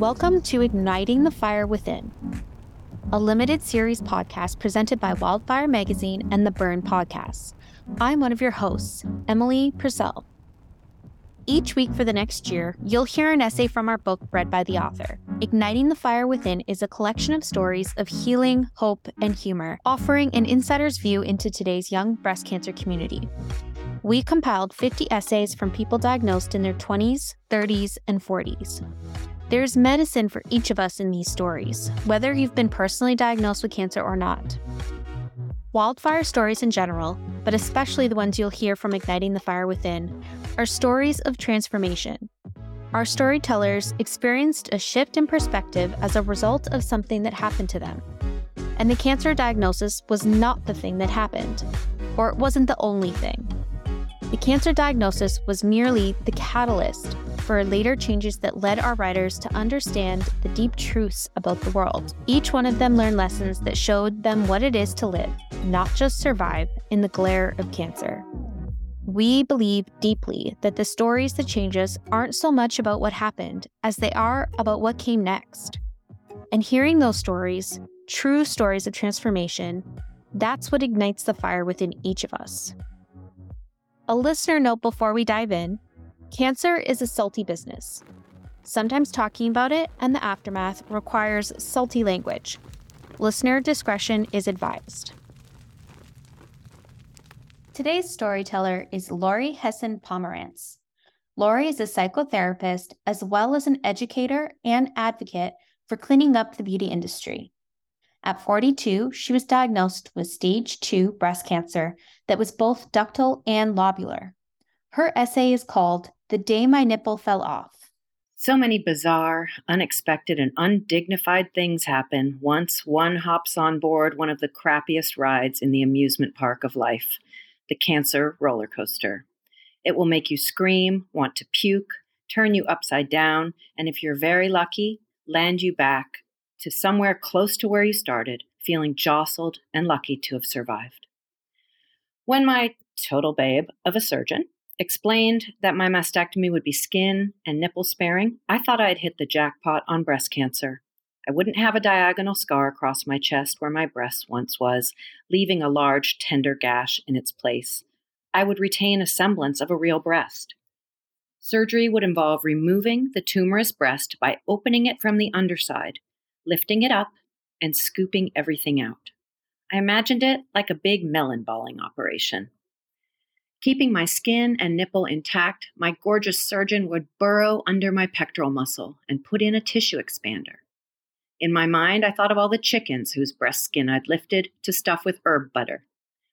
Welcome to Igniting the Fire Within, a limited series podcast presented by Wildfire Magazine and the Burn Podcast. I'm one of your hosts, Emily Purcell. Each week for the next year, you'll hear an essay from our book read by the author. Igniting the Fire Within is a collection of stories of healing, hope, and humor, offering an insider's view into today's young breast cancer community. We compiled 50 essays from people diagnosed in their 20s, 30s, and 40s. There's medicine for each of us in these stories, whether you've been personally diagnosed with cancer or not. Wildfire stories in general, but especially the ones you'll hear from Igniting the Fire Within, are stories of transformation. Our storytellers experienced a shift in perspective as a result of something that happened to them. And the cancer diagnosis was not the thing that happened, or it wasn't the only thing. The cancer diagnosis was merely the catalyst for later changes that led our writers to understand the deep truths about the world. Each one of them learned lessons that showed them what it is to live, not just survive, in the glare of cancer. We believe deeply that the stories that change us aren't so much about what happened as they are about what came next. And hearing those stories, true stories of transformation, that's what ignites the fire within each of us. A listener note before we dive in Cancer is a salty business. Sometimes talking about it and the aftermath requires salty language. Listener discretion is advised. Today's storyteller is Laurie Hessen Pomeranz. Laurie is a psychotherapist as well as an educator and advocate for cleaning up the beauty industry. At 42, she was diagnosed with stage 2 breast cancer that was both ductal and lobular. Her essay is called the day my nipple fell off. So many bizarre, unexpected, and undignified things happen once one hops on board one of the crappiest rides in the amusement park of life the cancer roller coaster. It will make you scream, want to puke, turn you upside down, and if you're very lucky, land you back to somewhere close to where you started, feeling jostled and lucky to have survived. When my total babe of a surgeon explained that my mastectomy would be skin and nipple sparing, I thought I'd hit the jackpot on breast cancer. I wouldn't have a diagonal scar across my chest where my breast once was, leaving a large, tender gash in its place. I would retain a semblance of a real breast. Surgery would involve removing the tumorous breast by opening it from the underside, lifting it up, and scooping everything out. I imagined it like a big melon balling operation. Keeping my skin and nipple intact, my gorgeous surgeon would burrow under my pectoral muscle and put in a tissue expander. In my mind, I thought of all the chickens whose breast skin I'd lifted to stuff with herb butter.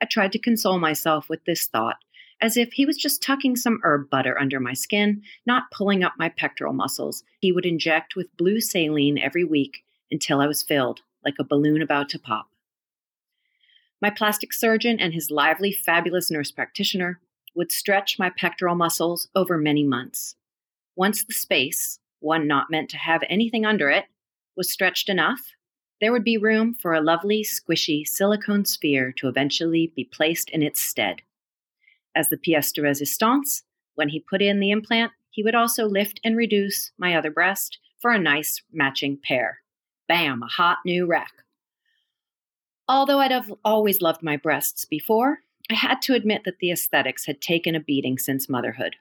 I tried to console myself with this thought, as if he was just tucking some herb butter under my skin, not pulling up my pectoral muscles. He would inject with blue saline every week until I was filled, like a balloon about to pop. My plastic surgeon and his lively, fabulous nurse practitioner would stretch my pectoral muscles over many months. Once the space, one not meant to have anything under it, was stretched enough, there would be room for a lovely, squishy silicone sphere to eventually be placed in its stead. As the pièce de résistance, when he put in the implant, he would also lift and reduce my other breast for a nice matching pair. Bam, a hot new rack. Although I'd have always loved my breasts before, I had to admit that the aesthetics had taken a beating since motherhood.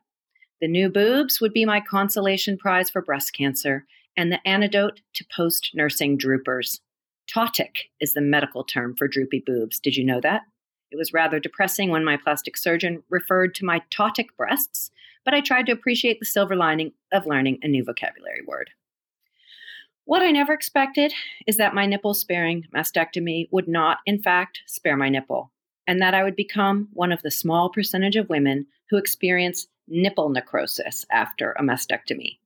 The new boobs would be my consolation prize for breast cancer and the antidote to post nursing droopers. Ptotic is the medical term for droopy boobs. Did you know that? It was rather depressing when my plastic surgeon referred to my ptotic breasts, but I tried to appreciate the silver lining of learning a new vocabulary word. What I never expected is that my nipple sparing mastectomy would not, in fact, spare my nipple, and that I would become one of the small percentage of women who experience nipple necrosis after a mastectomy.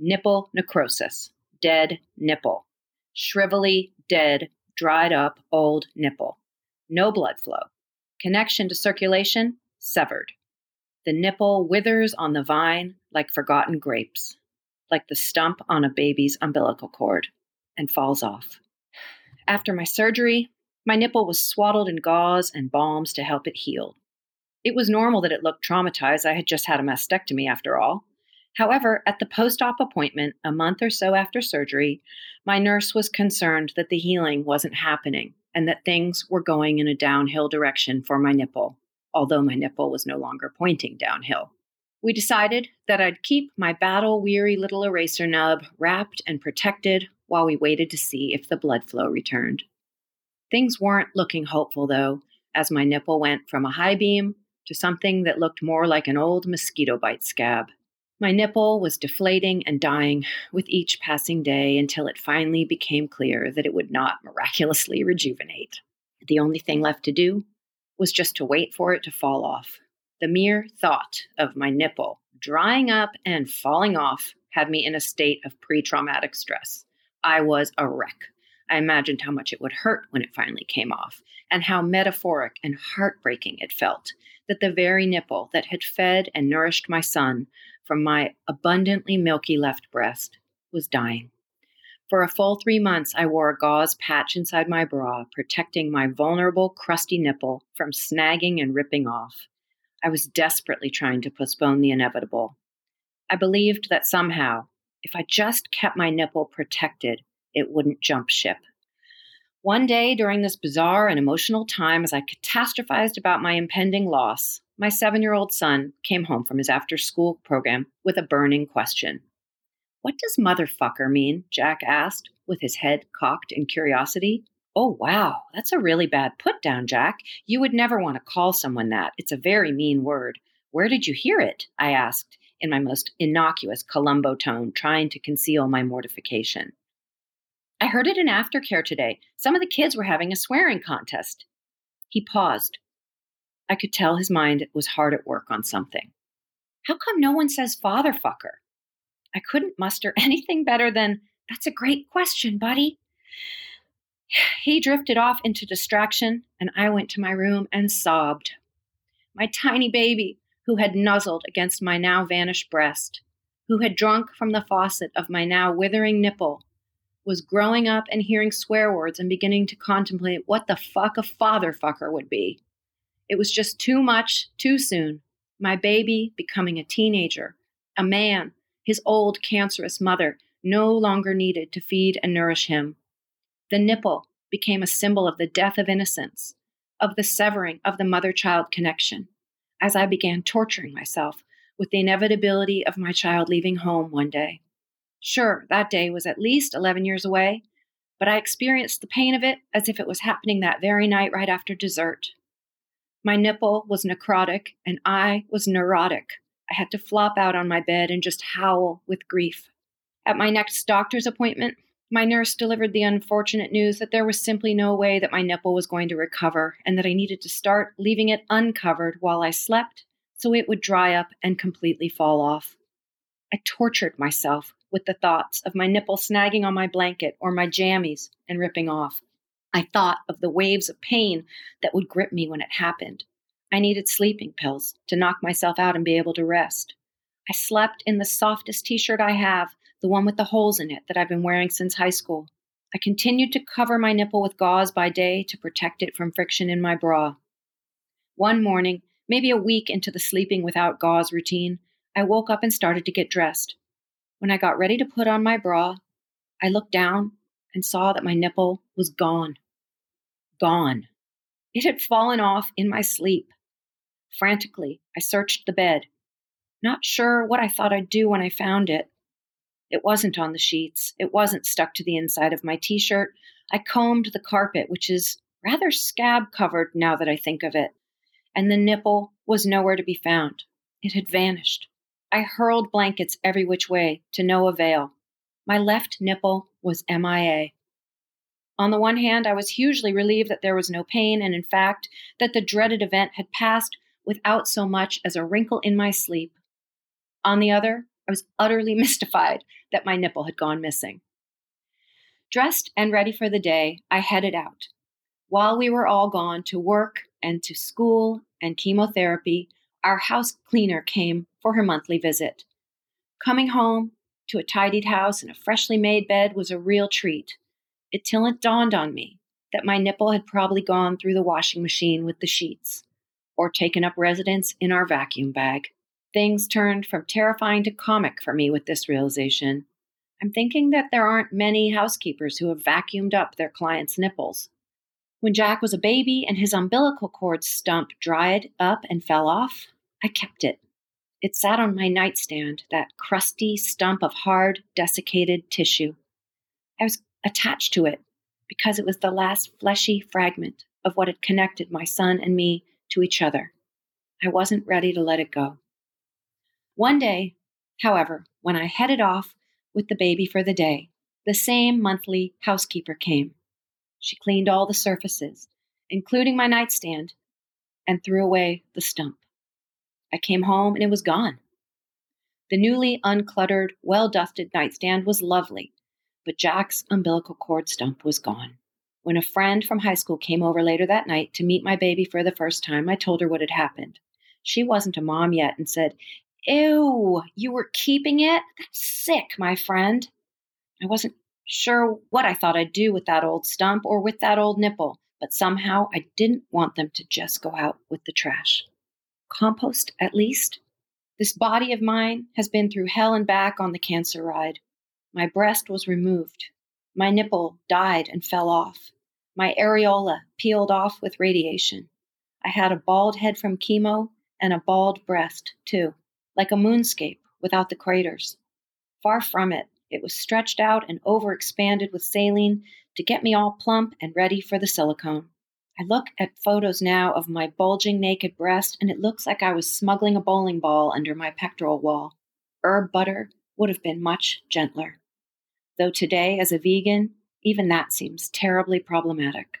Nipple necrosis, dead nipple, shrivelly, dead, dried up, old nipple. No blood flow. Connection to circulation severed. The nipple withers on the vine like forgotten grapes like the stump on a baby's umbilical cord, and falls off. After my surgery, my nipple was swaddled in gauze and balms to help it heal. It was normal that it looked traumatized. I had just had a mastectomy after all. However, at the post op appointment, a month or so after surgery, my nurse was concerned that the healing wasn't happening and that things were going in a downhill direction for my nipple, although my nipple was no longer pointing downhill. We decided that I'd keep my battle weary little eraser nub wrapped and protected while we waited to see if the blood flow returned. Things weren't looking hopeful, though, as my nipple went from a high beam to something that looked more like an old mosquito bite scab. My nipple was deflating and dying with each passing day until it finally became clear that it would not miraculously rejuvenate. The only thing left to do was just to wait for it to fall off. The mere thought of my nipple drying up and falling off had me in a state of pre traumatic stress. I was a wreck. I imagined how much it would hurt when it finally came off, and how metaphoric and heartbreaking it felt that the very nipple that had fed and nourished my son from my abundantly milky left breast was dying. For a full three months, I wore a gauze patch inside my bra, protecting my vulnerable, crusty nipple from snagging and ripping off. I was desperately trying to postpone the inevitable. I believed that somehow, if I just kept my nipple protected, it wouldn't jump ship. One day during this bizarre and emotional time, as I catastrophized about my impending loss, my seven year old son came home from his after school program with a burning question. What does motherfucker mean? Jack asked, with his head cocked in curiosity. Oh, wow, that's a really bad put down, Jack. You would never want to call someone that. It's a very mean word. Where did you hear it? I asked in my most innocuous Columbo tone, trying to conceal my mortification. I heard it in aftercare today. Some of the kids were having a swearing contest. He paused, I could tell his mind was hard at work on something. How come no one says father fucker? I couldn't muster anything better than, That's a great question, buddy. He drifted off into distraction, and I went to my room and sobbed. My tiny baby, who had nuzzled against my now vanished breast, who had drunk from the faucet of my now withering nipple, was growing up and hearing swear words and beginning to contemplate what the fuck a father fucker would be. It was just too much, too soon. My baby becoming a teenager, a man, his old cancerous mother no longer needed to feed and nourish him. The nipple became a symbol of the death of innocence, of the severing of the mother child connection, as I began torturing myself with the inevitability of my child leaving home one day. Sure, that day was at least 11 years away, but I experienced the pain of it as if it was happening that very night right after dessert. My nipple was necrotic and I was neurotic. I had to flop out on my bed and just howl with grief. At my next doctor's appointment, my nurse delivered the unfortunate news that there was simply no way that my nipple was going to recover and that I needed to start leaving it uncovered while I slept so it would dry up and completely fall off. I tortured myself with the thoughts of my nipple snagging on my blanket or my jammies and ripping off. I thought of the waves of pain that would grip me when it happened. I needed sleeping pills to knock myself out and be able to rest. I slept in the softest t shirt I have, the one with the holes in it that I've been wearing since high school. I continued to cover my nipple with gauze by day to protect it from friction in my bra. One morning, maybe a week into the sleeping without gauze routine, I woke up and started to get dressed. When I got ready to put on my bra, I looked down and saw that my nipple was gone gone. It had fallen off in my sleep. Frantically, I searched the bed, not sure what I thought I'd do when I found it. It wasn't on the sheets, it wasn't stuck to the inside of my t shirt. I combed the carpet, which is rather scab covered now that I think of it, and the nipple was nowhere to be found. It had vanished. I hurled blankets every which way, to no avail. My left nipple was MIA. On the one hand, I was hugely relieved that there was no pain, and in fact, that the dreaded event had passed without so much as a wrinkle in my sleep. On the other, I was utterly mystified that my nipple had gone missing. Dressed and ready for the day, I headed out. While we were all gone to work and to school and chemotherapy, our house cleaner came for her monthly visit. Coming home to a tidied house and a freshly made bed was a real treat until it dawned on me that my nipple had probably gone through the washing machine with the sheets or taken up residence in our vacuum bag. Things turned from terrifying to comic for me with this realization. I'm thinking that there aren't many housekeepers who have vacuumed up their clients' nipples. When Jack was a baby and his umbilical cord stump dried up and fell off, I kept it. It sat on my nightstand, that crusty stump of hard, desiccated tissue. I was attached to it because it was the last fleshy fragment of what had connected my son and me to each other. I wasn't ready to let it go. One day, however, when I headed off with the baby for the day, the same monthly housekeeper came. She cleaned all the surfaces, including my nightstand, and threw away the stump. I came home and it was gone. The newly uncluttered, well dusted nightstand was lovely, but Jack's umbilical cord stump was gone. When a friend from high school came over later that night to meet my baby for the first time, I told her what had happened. She wasn't a mom yet and said, Ew, you were keeping it? That's sick, my friend. I wasn't sure what I thought I'd do with that old stump or with that old nipple, but somehow I didn't want them to just go out with the trash. Compost, at least? This body of mine has been through hell and back on the cancer ride. My breast was removed. My nipple died and fell off. My areola peeled off with radiation. I had a bald head from chemo and a bald breast, too like a moonscape without the craters. Far from it, it was stretched out and overexpanded with saline to get me all plump and ready for the silicone. I look at photos now of my bulging naked breast, and it looks like I was smuggling a bowling ball under my pectoral wall. Herb butter would have been much gentler. Though today, as a vegan, even that seems terribly problematic.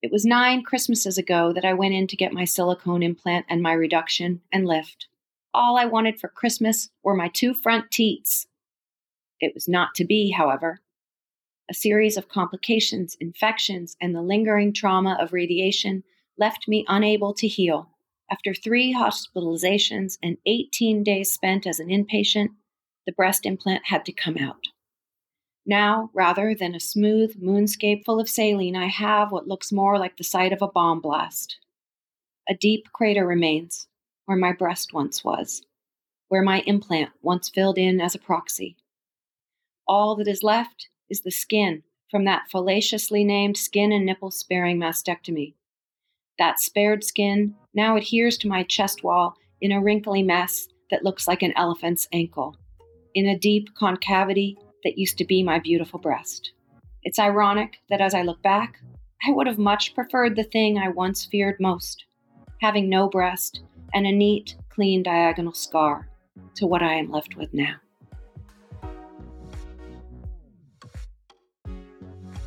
It was nine Christmases ago that I went in to get my silicone implant and my reduction and lift all I wanted for Christmas were my two front teats. It was not to be, however. A series of complications, infections, and the lingering trauma of radiation left me unable to heal. After three hospitalizations and 18 days spent as an inpatient, the breast implant had to come out. Now, rather than a smooth moonscape full of saline, I have what looks more like the site of a bomb blast. A deep crater remains, where my breast once was, where my implant once filled in as a proxy. All that is left is the skin from that fallaciously named skin and nipple sparing mastectomy. That spared skin now adheres to my chest wall in a wrinkly mess that looks like an elephant's ankle, in a deep concavity that used to be my beautiful breast. It's ironic that as I look back, I would have much preferred the thing I once feared most having no breast and a neat, clean diagonal scar to what I am left with now.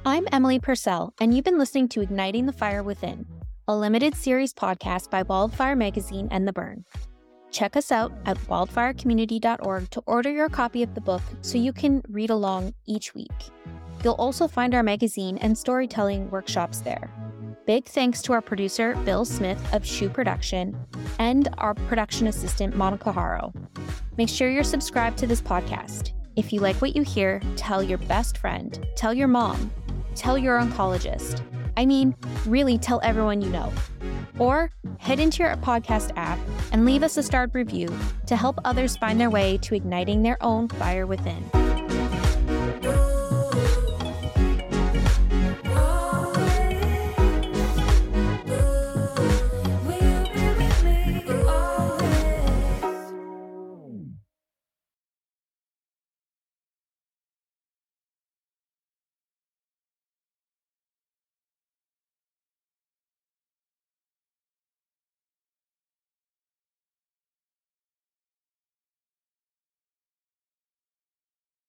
I'm Emily Purcell, and you've been listening to Igniting the Fire Within, a limited series podcast by Wildfire Magazine and The Burn. Check us out at wildfirecommunity.org to order your copy of the book so you can read along each week. You'll also find our magazine and storytelling workshops there. Big thanks to our producer, Bill Smith of Shoe Production, and our production assistant, Monica Haro. Make sure you're subscribed to this podcast. If you like what you hear, tell your best friend, tell your mom, tell your oncologist. I mean, really tell everyone you know. Or head into your podcast app and leave us a starred review to help others find their way to igniting their own fire within.